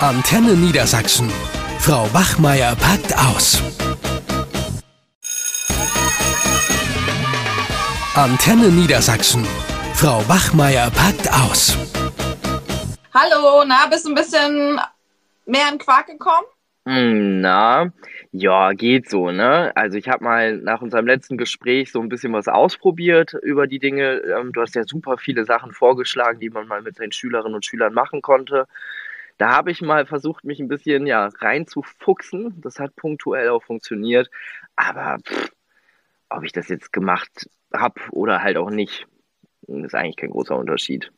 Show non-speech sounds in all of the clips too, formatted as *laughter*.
Antenne Niedersachsen. Frau Wachmeier packt aus. Antenne Niedersachsen. Frau Wachmeier packt aus. Hallo, na, bist du ein bisschen mehr in Quark gekommen? Hm, Na, ja, geht so, ne? Also ich habe mal nach unserem letzten Gespräch so ein bisschen was ausprobiert über die Dinge. Ähm, du hast ja super viele Sachen vorgeschlagen, die man mal mit seinen Schülerinnen und Schülern machen konnte. Da habe ich mal versucht, mich ein bisschen ja reinzufuchsen. Das hat punktuell auch funktioniert. Aber pff, ob ich das jetzt gemacht habe oder halt auch nicht, ist eigentlich kein großer Unterschied.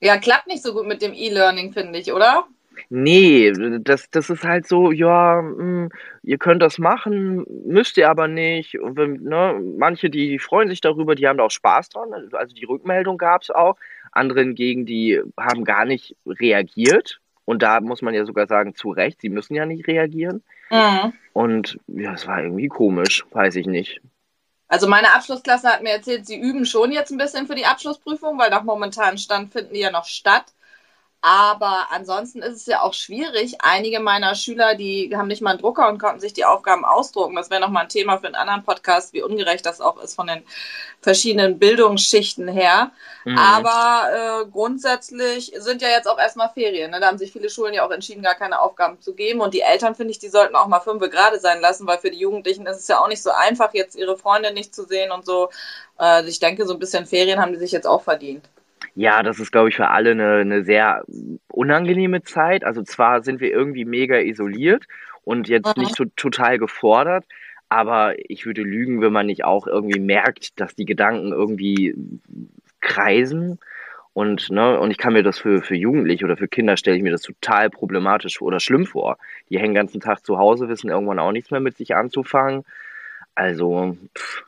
Ja, klappt nicht so gut mit dem E-Learning, finde ich, oder? Nee, das, das ist halt so, ja, mh, ihr könnt das machen, müsst ihr aber nicht. Und wenn, ne, manche, die, die freuen sich darüber, die haben da auch Spaß dran. Also die Rückmeldung gab es auch. Andere hingegen, die haben gar nicht reagiert. Und da muss man ja sogar sagen, zu Recht, sie müssen ja nicht reagieren. Mhm. Und ja, es war irgendwie komisch, weiß ich nicht. Also meine Abschlussklasse hat mir erzählt, sie üben schon jetzt ein bisschen für die Abschlussprüfung, weil nach momentanem Stand finden die ja noch statt. Aber ansonsten ist es ja auch schwierig. Einige meiner Schüler, die haben nicht mal einen Drucker und konnten sich die Aufgaben ausdrucken. Das wäre nochmal ein Thema für einen anderen Podcast, wie ungerecht das auch ist von den verschiedenen Bildungsschichten her. Mhm. Aber äh, grundsätzlich sind ja jetzt auch erstmal Ferien. Ne? Da haben sich viele Schulen ja auch entschieden, gar keine Aufgaben zu geben. Und die Eltern, finde ich, die sollten auch mal fünf gerade sein lassen, weil für die Jugendlichen ist es ja auch nicht so einfach, jetzt ihre Freunde nicht zu sehen und so. Äh, ich denke, so ein bisschen Ferien haben die sich jetzt auch verdient. Ja, das ist, glaube ich, für alle eine, eine sehr unangenehme Zeit. Also zwar sind wir irgendwie mega isoliert und jetzt Mhm. nicht to total gefordert, aber ich würde lügen, wenn man nicht auch irgendwie merkt, dass die Gedanken irgendwie kreisen. Und, ne, und ich kann mir das für, für Jugendliche oder für Kinder stelle ich mir das total problematisch oder schlimm vor. Die hängen den ganzen Tag zu Hause, wissen irgendwann auch nichts mehr mit sich anzufangen. Also, pff,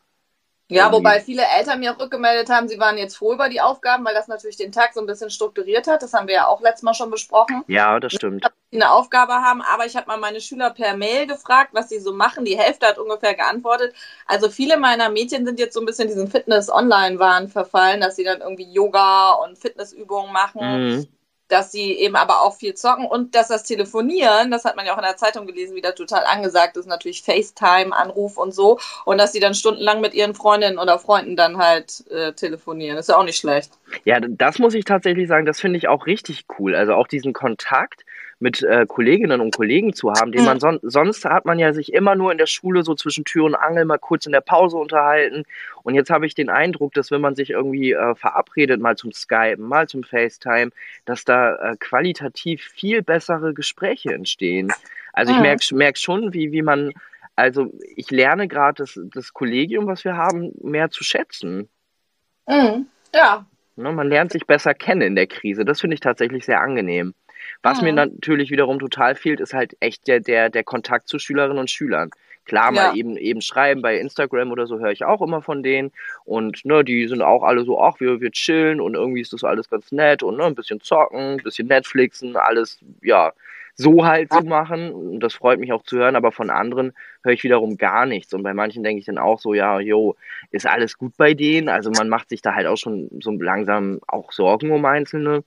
Ja, wobei viele Eltern mir auch rückgemeldet haben, sie waren jetzt froh über die Aufgaben, weil das natürlich den Tag so ein bisschen strukturiert hat. Das haben wir ja auch letztes Mal schon besprochen. Ja, das stimmt. Die eine Aufgabe haben, aber ich habe mal meine Schüler per Mail gefragt, was sie so machen. Die Hälfte hat ungefähr geantwortet. Also viele meiner Mädchen sind jetzt so ein bisschen diesen Fitness-Online-Wahn verfallen, dass sie dann irgendwie Yoga und Fitnessübungen machen. Mhm. Dass sie eben aber auch viel zocken und dass das Telefonieren, das hat man ja auch in der Zeitung gelesen, wieder total angesagt ist, natürlich FaceTime, Anruf und so und dass sie dann stundenlang mit ihren Freundinnen oder Freunden dann halt äh, telefonieren. Ist ja auch nicht schlecht. Ja, das muss ich tatsächlich sagen, das finde ich auch richtig cool. Also auch diesen Kontakt mit äh, Kolleginnen und Kollegen zu haben, den man son sonst hat man ja sich immer nur in der Schule so zwischen Tür und Angel mal kurz in der Pause unterhalten. Und jetzt habe ich den Eindruck, dass wenn man sich irgendwie äh, verabredet, mal zum Skypen, mal zum FaceTime, dass da äh, qualitativ viel bessere Gespräche entstehen. Also ich merke merk schon, wie, wie man, also ich lerne gerade das, das Kollegium, was wir haben, mehr zu schätzen. Mhm. Ja. Ne, man lernt sich besser kennen in der Krise. Das finde ich tatsächlich sehr angenehm. Was mir Mhm. natürlich wiederum total fehlt, ist halt echt der, der, der Kontakt zu Schülerinnen und Schülern. Klar, Ja. mal eben, eben schreiben bei Instagram oder so höre ich auch immer von denen. Und ne, die sind auch alle so, ach, wir, wir chillen und irgendwie ist das alles ganz nett und ne, ein bisschen zocken, ein bisschen Netflixen, alles, ja, so halt zu machen. Und das freut mich auch zu hören, aber von anderen höre ich wiederum gar nichts. Und bei manchen denke ich dann auch so, ja, jo, ist alles gut bei denen? Also man macht sich da halt auch schon so langsam auch Sorgen um Einzelne.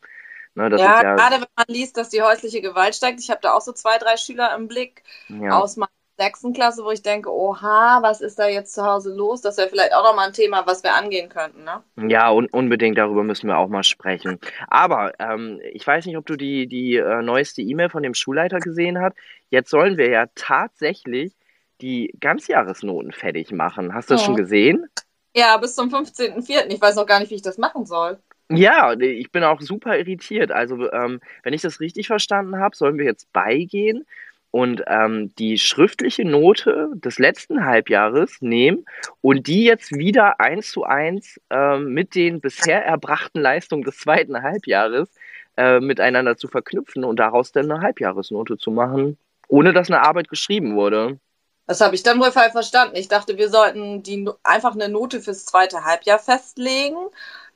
Ne, ja, ja, gerade wenn man liest, dass die häusliche Gewalt steigt. Ich habe da auch so zwei, drei Schüler im Blick ja. aus meiner sechsten Klasse, wo ich denke, oha, was ist da jetzt zu Hause los? Das wäre vielleicht auch nochmal ein Thema, was wir angehen könnten, ne? Ja, un unbedingt darüber müssen wir auch mal sprechen. Aber ähm, ich weiß nicht, ob du die, die äh, neueste E-Mail von dem Schulleiter gesehen hast. Jetzt sollen wir ja tatsächlich die Ganzjahresnoten fertig machen. Hast du das Ja. schon gesehen? Ja, bis zum 15.04. Ich weiß noch gar nicht, wie ich das machen soll. Ja, ich bin auch super irritiert. Also, ähm, wenn ich das richtig verstanden habe, sollen wir jetzt beigehen und ähm, die schriftliche Note des letzten Halbjahres nehmen und die jetzt wieder eins zu eins ähm, mit den bisher erbrachten Leistungen des zweiten Halbjahres äh, miteinander zu verknüpfen und daraus dann eine Halbjahresnote zu machen, ohne dass eine Arbeit geschrieben wurde. Das habe ich dann wohl falsch verstanden. Ich dachte, wir sollten die einfach eine Note fürs zweite Halbjahr festlegen,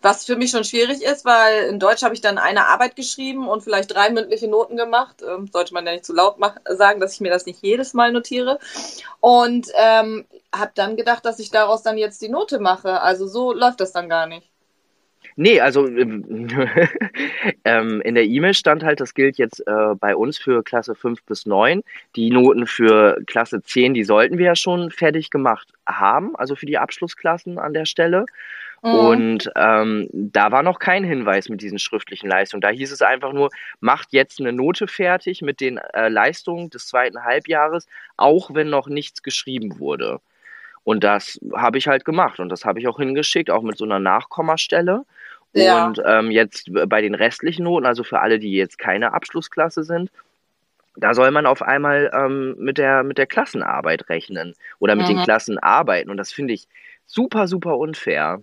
was für mich schon schwierig ist, weil in Deutsch habe ich dann eine Arbeit geschrieben und vielleicht drei mündliche Noten gemacht. Ähm, sollte man ja nicht zu laut sagen, dass ich mir das nicht jedes Mal notiere. Und ähm, habe dann gedacht, dass ich daraus dann jetzt die Note mache. Also so läuft das dann gar nicht. Nee, also ähm, *laughs* in der E-Mail stand halt, das gilt jetzt äh, bei uns für Klasse 5 bis 9. Die Noten für Klasse 10, die sollten wir ja schon fertig gemacht haben, also für die Abschlussklassen an der Stelle. Mhm. Und ähm, da war noch kein Hinweis mit diesen schriftlichen Leistungen. Da hieß es einfach nur, macht jetzt eine Note fertig mit den äh, Leistungen des zweiten Halbjahres, auch wenn noch nichts geschrieben wurde. Und das habe ich halt gemacht und das habe ich auch hingeschickt, auch mit so einer Nachkommastelle. Ja. Und ähm, jetzt bei den restlichen Noten, also für alle, die jetzt keine Abschlussklasse sind, da soll man auf einmal ähm, mit, der, mit der Klassenarbeit rechnen oder mit mhm. den Klassenarbeiten. Und das finde ich super, super unfair.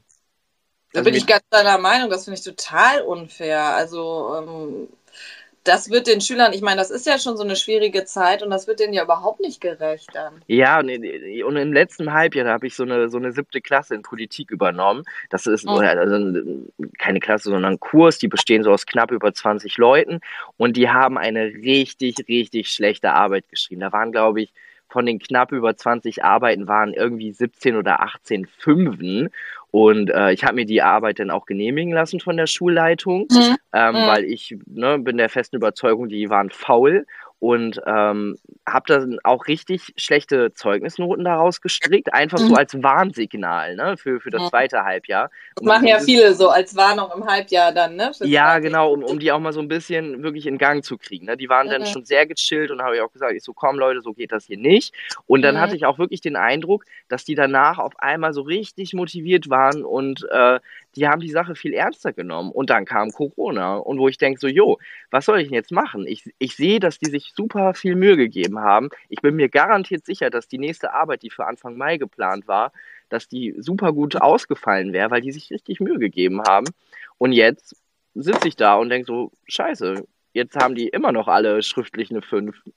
Da also bin ich ganz deiner Meinung, das finde ich total unfair. Also ähm, das wird den Schülern, ich meine, das ist ja schon so eine schwierige Zeit und das wird denen ja überhaupt nicht gerecht dann. Ja, und, im letzten Halbjahr habe ich so eine, so eine siebte Klasse in Politik übernommen. Das ist mhm. also keine Klasse, sondern ein Kurs, die bestehen so aus knapp über 20 Leuten und die haben eine richtig, richtig schlechte Arbeit geschrieben. Da waren, glaube ich, von den knapp über 20 Arbeiten waren irgendwie 17 oder 18 Fünfen. Und äh, ich habe mir die Arbeit dann auch genehmigen lassen von der Schulleitung, mhm. Ähm, mhm. weil ich ne, bin der festen Überzeugung, die waren faul und ähm, habe dann auch richtig schlechte Zeugnisnoten daraus gestrickt, einfach mhm. so als Warnsignal ne, für, für das zweite Halbjahr. Das machen ja viele so als Warnung im Halbjahr dann, ne? Ja, genau, um, um die auch mal so ein bisschen wirklich in Gang zu kriegen. Ne? Die waren mhm. dann schon sehr gechillt und habe ich auch gesagt, ich so, komm Leute, so geht das hier nicht. Und dann mhm. hatte ich auch wirklich den Eindruck, dass die danach auf einmal so richtig motiviert waren und äh, die haben die Sache viel ernster genommen. Und dann kam Corona. Und wo ich denke so, jo, was soll ich denn jetzt machen? Ich, ich sehe, dass die sich super viel Mühe gegeben haben. Ich bin mir garantiert sicher, dass die nächste Arbeit, die für Anfang Mai geplant war, dass die super gut ausgefallen wäre, weil die sich richtig Mühe gegeben haben. Und jetzt sitze ich da und denke so, scheiße, jetzt haben die immer noch alle schriftlich eine 5. *laughs*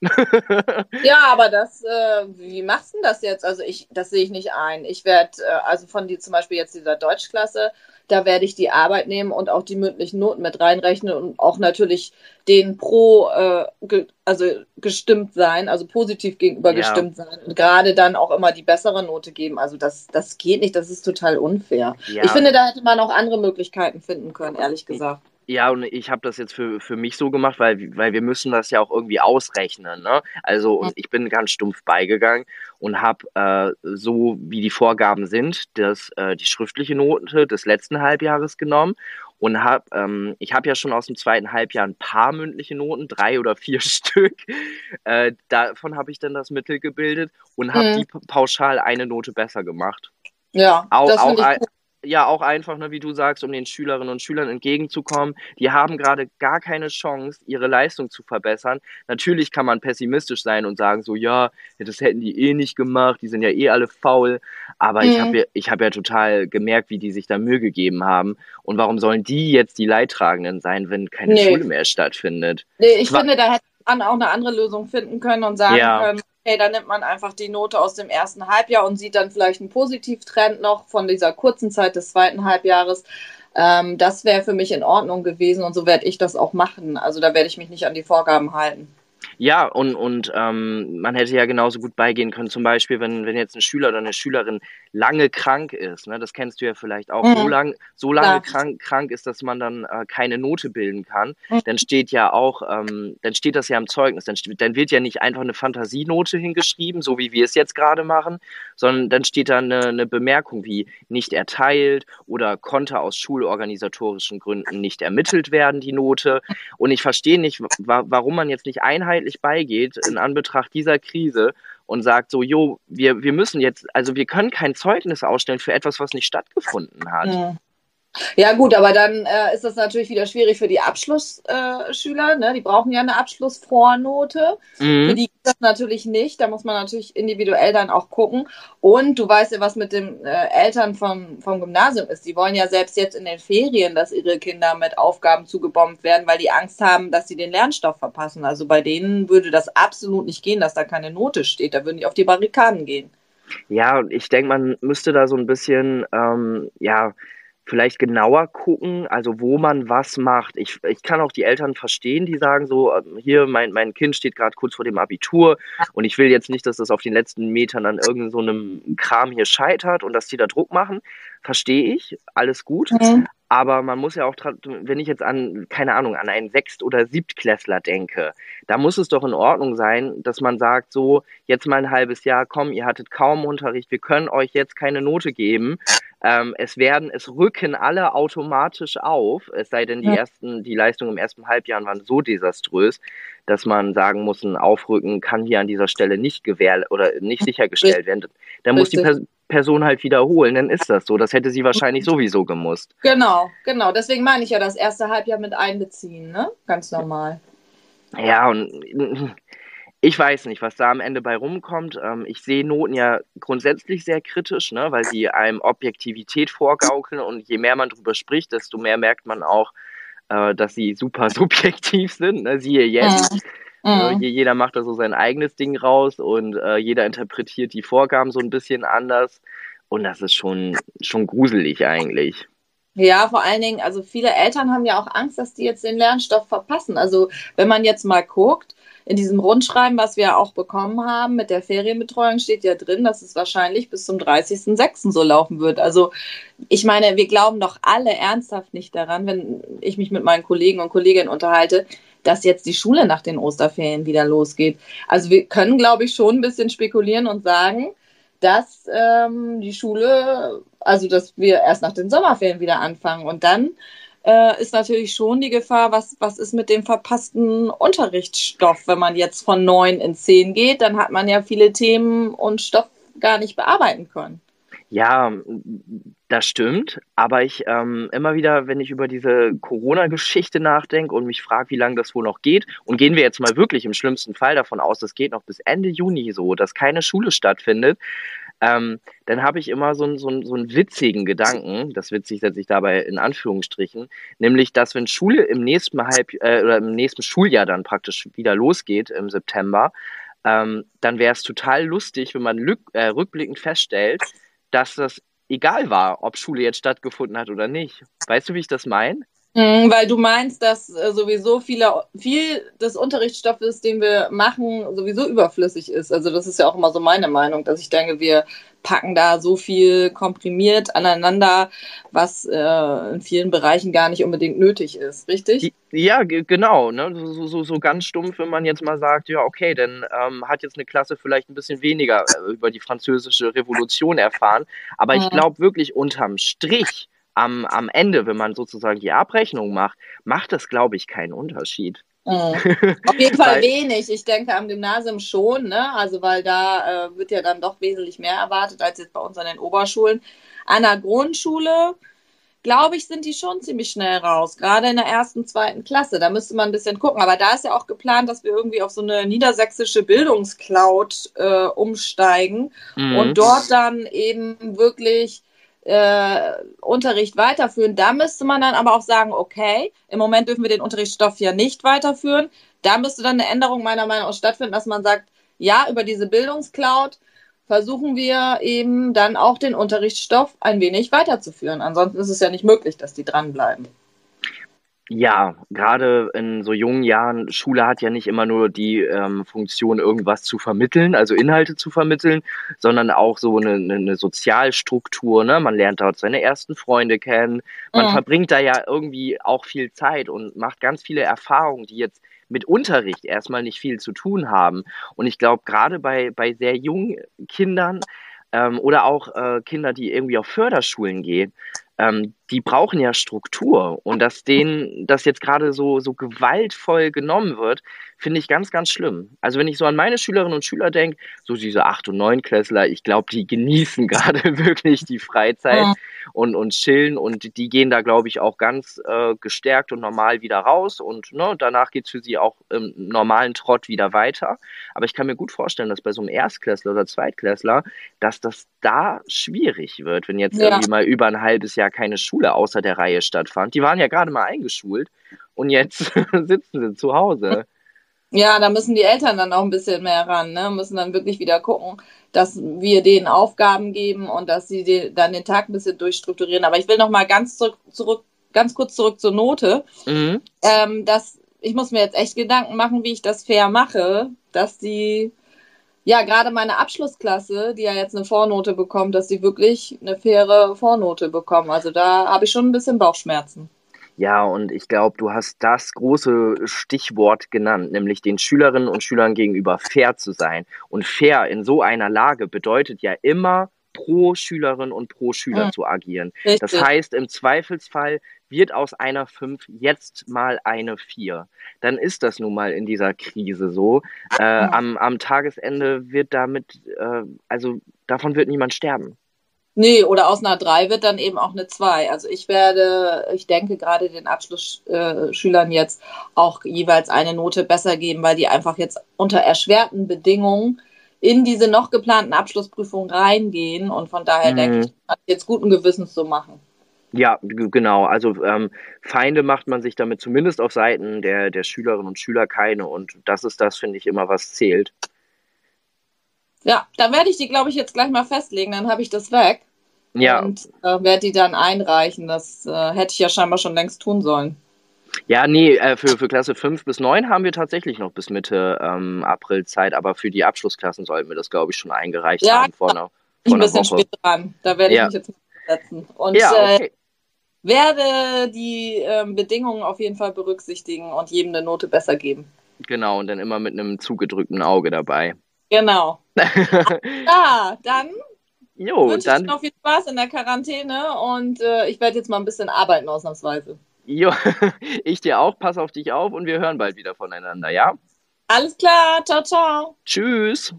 ja, aber das, äh, wie machst du das jetzt? Also ich, das sehe ich nicht ein. Ich werde, äh, also von die zum Beispiel jetzt dieser Deutschklasse, da werde ich die Arbeit nehmen und auch die mündlichen Noten mit reinrechnen und auch natürlich den pro, äh, ge, also gestimmt sein, also positiv gegenüber ja. gestimmt sein und gerade dann auch immer die bessere Note geben. Also das, das geht nicht, das ist total unfair. Ja. Ich finde, da hätte man auch andere Möglichkeiten finden können, ehrlich gesagt. Ja, und ich habe das jetzt für, für mich so gemacht, weil, weil wir müssen das ja auch irgendwie ausrechnen. Ne? Also und ich bin ganz stumpf beigegangen und habe äh, so, wie die Vorgaben sind, das, äh, die schriftliche Note des letzten Halbjahres genommen und habe, ähm, ich habe ja schon aus dem zweiten Halbjahr ein paar mündliche Noten, drei oder vier *laughs* Stück. Äh, davon habe ich dann das Mittel gebildet und habe mhm. die pauschal eine Note besser gemacht. Ja, auch, das auch, ich ja auch einfach, ne, wie du sagst, um den Schülerinnen und Schülern entgegenzukommen. Die haben gerade gar keine Chance, ihre Leistung zu verbessern. Natürlich kann man pessimistisch sein und sagen so, ja, das hätten die eh nicht gemacht, die sind ja eh alle faul. Aber mhm. ich habe ja, ich hab ja total gemerkt, wie die sich da Mühe gegeben haben. Und warum sollen die jetzt die Leidtragenden sein, wenn keine nee. Schule mehr stattfindet? Nee, ich War finde, da hätte man auch eine andere Lösung finden können und sagen ja. können, okay, dann nimmt man einfach die Note aus dem ersten Halbjahr und sieht dann vielleicht einen Positivtrend noch von dieser kurzen Zeit des zweiten Halbjahres. Ähm, das wäre für mich in Ordnung gewesen und so werde ich das auch machen. Also da werde ich mich nicht an die Vorgaben halten. Ja, und, und ähm, man hätte ja genauso gut beigehen können, zum Beispiel, wenn, wenn jetzt ein Schüler oder eine Schülerin lange krank ist, ne, das kennst du ja vielleicht auch, mhm. so, lang, so lange krank, krank ist, dass man dann äh, keine Note bilden kann, mhm. dann steht ja auch, ähm, dann steht das ja im Zeugnis, dann, dann wird ja nicht einfach eine Fantasienote hingeschrieben, so wie wir es jetzt gerade machen, sondern dann steht da eine, eine Bemerkung wie nicht erteilt oder konnte aus schulorganisatorischen Gründen nicht ermittelt werden, die Note. Und ich verstehe nicht, wa warum man jetzt nicht einheitlich beigeht in Anbetracht dieser Krise und sagt so, jo, wir, wir müssen jetzt, also wir können kein Zeugnis ausstellen für etwas, was nicht stattgefunden hat. Ja. Ja gut, aber dann äh, ist das natürlich wieder schwierig für die Abschlussschüler. Äh, ne? Die brauchen ja eine Abschlussvornote. Mhm. Für die geht das natürlich nicht. Da muss man natürlich individuell dann auch gucken. Und du weißt ja, was mit den äh, Eltern vom, vom Gymnasium ist. Die wollen ja selbst jetzt in den Ferien, dass ihre Kinder mit Aufgaben zugebombt werden, weil die Angst haben, dass sie den Lernstoff verpassen. Also bei denen würde das absolut nicht gehen, dass da keine Note steht. Da würden die auf die Barrikaden gehen. Ja, ich denke, man müsste da so ein bisschen, ähm, ja, vielleicht genauer gucken, also wo man was macht. Ich, ich kann auch die Eltern verstehen, die sagen so, ähm, hier, mein, mein Kind steht gerade kurz vor dem Abitur und ich will jetzt nicht, dass das auf den letzten Metern an irgendeinem so Kram hier scheitert und dass die da Druck machen. Verstehe ich, alles gut. Mhm. aber man muss ja auch, wenn ich jetzt an, keine Ahnung, an einen Sechst- oder Siebtklässler denke, da muss es doch in Ordnung sein, dass man sagt, so, jetzt mal ein halbes Jahr, komm, ihr hattet kaum Unterricht, wir können euch jetzt keine Note geben. Ähm, es werden, es rücken alle automatisch auf, es sei denn, die ja. ersten, die Leistungen im ersten Halbjahr waren so desaströs, dass man sagen muss, ein Aufrücken kann hier an dieser Stelle nicht gewähr oder nicht sichergestellt werden. Da muss die Person Person halt wiederholen, dann ist das so. Das hätte sie wahrscheinlich sowieso gemusst. Genau, genau. Deswegen meine ich ja das erste Halbjahr mit einbeziehen, ne? Ganz normal. Ja, und ich weiß nicht, was da am Ende bei rumkommt. Ähm, ich sehe Noten ja grundsätzlich sehr kritisch, ne, weil sie einem Objektivität vorgaukeln und je mehr man darüber spricht, desto mehr merkt man auch, äh, dass sie super *laughs* subjektiv sind. Ne? Siehe jetzt. Ja. Mhm. jeder macht da so sein eigenes Ding raus und äh, jeder interpretiert die Vorgaben so ein bisschen anders. Und das ist schon, schon gruselig eigentlich. Ja, vor allen Dingen, also viele Eltern haben ja auch Angst, dass die jetzt den Lernstoff verpassen. Also wenn man jetzt mal guckt, in diesem Rundschreiben, was wir auch bekommen haben mit der Ferienbetreuung, steht ja drin, dass es wahrscheinlich bis zum 30.06. so laufen wird. Also ich meine, wir glauben doch alle ernsthaft nicht daran, wenn ich mich mit meinen Kollegen und Kolleginnen unterhalte, dass jetzt die Schule nach den Osterferien wieder losgeht. Also wir können, glaube ich, schon ein bisschen spekulieren und sagen, dass ähm, die Schule, also dass wir erst nach den Sommerferien wieder anfangen und dann äh, ist natürlich schon die Gefahr, was, was ist mit dem verpassten Unterrichtsstoff, wenn man jetzt von neun in zehn geht, dann hat man ja viele Themen und Stoff gar nicht bearbeiten können. Ja, das stimmt, aber ich ähm, immer wieder, wenn ich über diese Corona-Geschichte nachdenke und mich frage, wie lange das wohl noch geht, und gehen wir jetzt mal wirklich im schlimmsten Fall davon aus, das geht noch bis Ende Juni so, dass keine Schule stattfindet, ähm, dann habe ich immer so, so, so einen witzigen Gedanken, das witzig setze ich dabei in Anführungsstrichen, nämlich, dass wenn Schule im nächsten Halb äh, oder im nächsten Schuljahr dann praktisch wieder losgeht im September, ähm, dann wäre es total lustig, wenn man äh, rückblickend feststellt, dass das egal war, ob Schule jetzt stattgefunden hat oder nicht. Weißt du, wie ich das meine? Mhm, weil du meinst, dass äh, sowieso viele, viel des Unterrichtsstoffes, den wir machen, sowieso überflüssig ist. Also das ist ja auch immer so meine Meinung, dass ich denke, wir packen da so viel komprimiert aneinander, was äh, in vielen Bereichen gar nicht unbedingt nötig ist, richtig? Ja, genau. Ne? So, so, so ganz stumpf, wenn man jetzt mal sagt, ja, okay, dann ähm, hat jetzt eine Klasse vielleicht ein bisschen weniger äh, über die französische Revolution erfahren. Aber ich glaube wirklich unterm Strich am, am Ende, wenn man sozusagen die Abrechnung macht, macht das, glaube ich, keinen Unterschied. Mhm. *laughs* Auf jeden Fall wenig. Ich denke am Gymnasium schon, ne? Also weil da äh, wird ja dann doch wesentlich mehr erwartet als jetzt bei uns an den Oberschulen. An der Grundschule, glaube ich, sind die schon ziemlich schnell raus. Gerade in der ersten, zweiten Klasse. Da müsste man ein bisschen gucken. Aber da ist ja auch geplant, dass wir irgendwie auf so eine niedersächsische Bildungscloud äh, umsteigen mhm. und dort dann eben wirklich äh, Unterricht weiterführen. Da müsste man dann aber auch sagen, okay, im Moment dürfen wir den Unterrichtsstoff ja nicht weiterführen. Da müsste dann eine Änderung meiner Meinung nach stattfinden, dass man sagt, ja, über diese Bildungscloud versuchen wir eben dann auch den Unterrichtsstoff ein wenig weiterzuführen. Ansonsten ist es ja nicht möglich, dass die dranbleiben. Ja, gerade in so jungen Jahren, Schule hat ja nicht immer nur die ähm, Funktion, irgendwas zu vermitteln, also Inhalte zu vermitteln, sondern auch so eine, eine Sozialstruktur. Ne? Man lernt dort seine ersten Freunde kennen. Man mhm. verbringt da ja irgendwie auch viel Zeit und macht ganz viele Erfahrungen, die jetzt mit Unterricht erstmal nicht viel zu tun haben. Und ich glaube, gerade bei, bei sehr jungen Kindern ähm, oder auch äh, Kinder, die irgendwie auf Förderschulen gehen, ähm, die brauchen ja Struktur und dass denen das jetzt gerade so, so gewaltvoll genommen wird, finde ich ganz, ganz schlimm. Also wenn ich so an meine Schülerinnen und Schüler denke, so diese 8- und 9-Klässler, ich glaube, die genießen *laughs* gerade wirklich die Freizeit ja. und, und chillen und die gehen da, glaube ich, auch ganz äh, gestärkt und normal wieder raus und ne, danach geht es für sie auch im normalen Trott wieder weiter. Aber ich kann mir gut vorstellen, dass bei so einem Erstklässler oder Zweitklässler, dass das da schwierig wird, wenn jetzt ja. irgendwie mal über ein halbes Jahr keine Schule außer der Reihe stattfand. Die waren ja gerade mal eingeschult und jetzt *laughs* sitzen sie zu Hause. Ja, da müssen die Eltern dann auch ein bisschen mehr ran, ne? Müssen dann wirklich wieder gucken, dass wir denen Aufgaben geben und dass sie dann den Tag ein bisschen durchstrukturieren. Aber ich will noch mal ganz zurück, zurück ganz kurz zurück zur Note. Mhm. Ähm, dass ich muss mir jetzt echt Gedanken machen, wie ich das fair mache, dass die ja, gerade meine Abschlussklasse, die ja jetzt eine Vornote bekommt, dass sie wirklich eine faire Vornote bekommen. Also da habe ich schon ein bisschen Bauchschmerzen. Ja, und ich glaube, du hast das große Stichwort genannt, nämlich den Schülerinnen und Schülern gegenüber fair zu sein. Und fair in so einer Lage bedeutet ja immer pro Schülerin und pro Schüler mhm. zu agieren. Richtig. Das heißt, im Zweifelsfall wird aus einer 5 jetzt mal eine 4. Dann ist das nun mal in dieser Krise so. Äh, am, am Tagesende wird damit, äh, also davon wird niemand sterben. Nee, oder aus einer 3 wird dann eben auch eine 2. Also ich werde, ich denke gerade den Abschlussschülern äh, jetzt auch jeweils eine Note besser geben, weil die einfach jetzt unter erschwerten Bedingungen in diese noch geplanten Abschlussprüfungen reingehen und von daher mhm. denke ich, jetzt guten Gewissens so machen. Ja, genau. Also ähm, Feinde macht man sich damit zumindest auf Seiten der, der Schülerinnen und Schüler keine. Und das ist das, finde ich, immer, was zählt. Ja, da werde ich die, glaube ich, jetzt gleich mal festlegen. Dann habe ich das weg. Ja. Und äh, werde die dann einreichen. Das äh, hätte ich ja scheinbar schon längst tun sollen. Ja, nee, äh, für, für Klasse 5 bis 9 haben wir tatsächlich noch bis Mitte ähm, April Zeit, aber für die Abschlussklassen sollten wir das, glaube ich, schon eingereicht ja, haben vor einer, vor einer Woche. ein bisschen spät dran. Da werde ich ja. mich jetzt setzen. Und ja, äh, okay. äh, werde die ähm, Bedingungen auf jeden Fall berücksichtigen und jedem eine Note besser geben. Genau, und dann immer mit einem zugedrückten Auge dabei. Genau. *laughs* ja, dann jo, wünsche dann... ich noch viel Spaß in der Quarantäne und äh, ich werde jetzt mal ein bisschen arbeiten ausnahmsweise. Jo, *laughs* ich dir auch. Pass auf dich auf und wir hören bald wieder voneinander, ja? Alles klar. Ciao, ciao. Tschüss.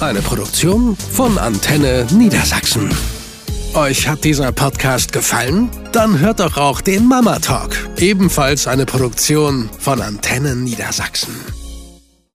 Eine Produktion von Antenne Niedersachsen. Euch hat dieser Podcast gefallen? Dann hört doch auch den Mama Talk, ebenfalls eine Produktion von Antennen Niedersachsen.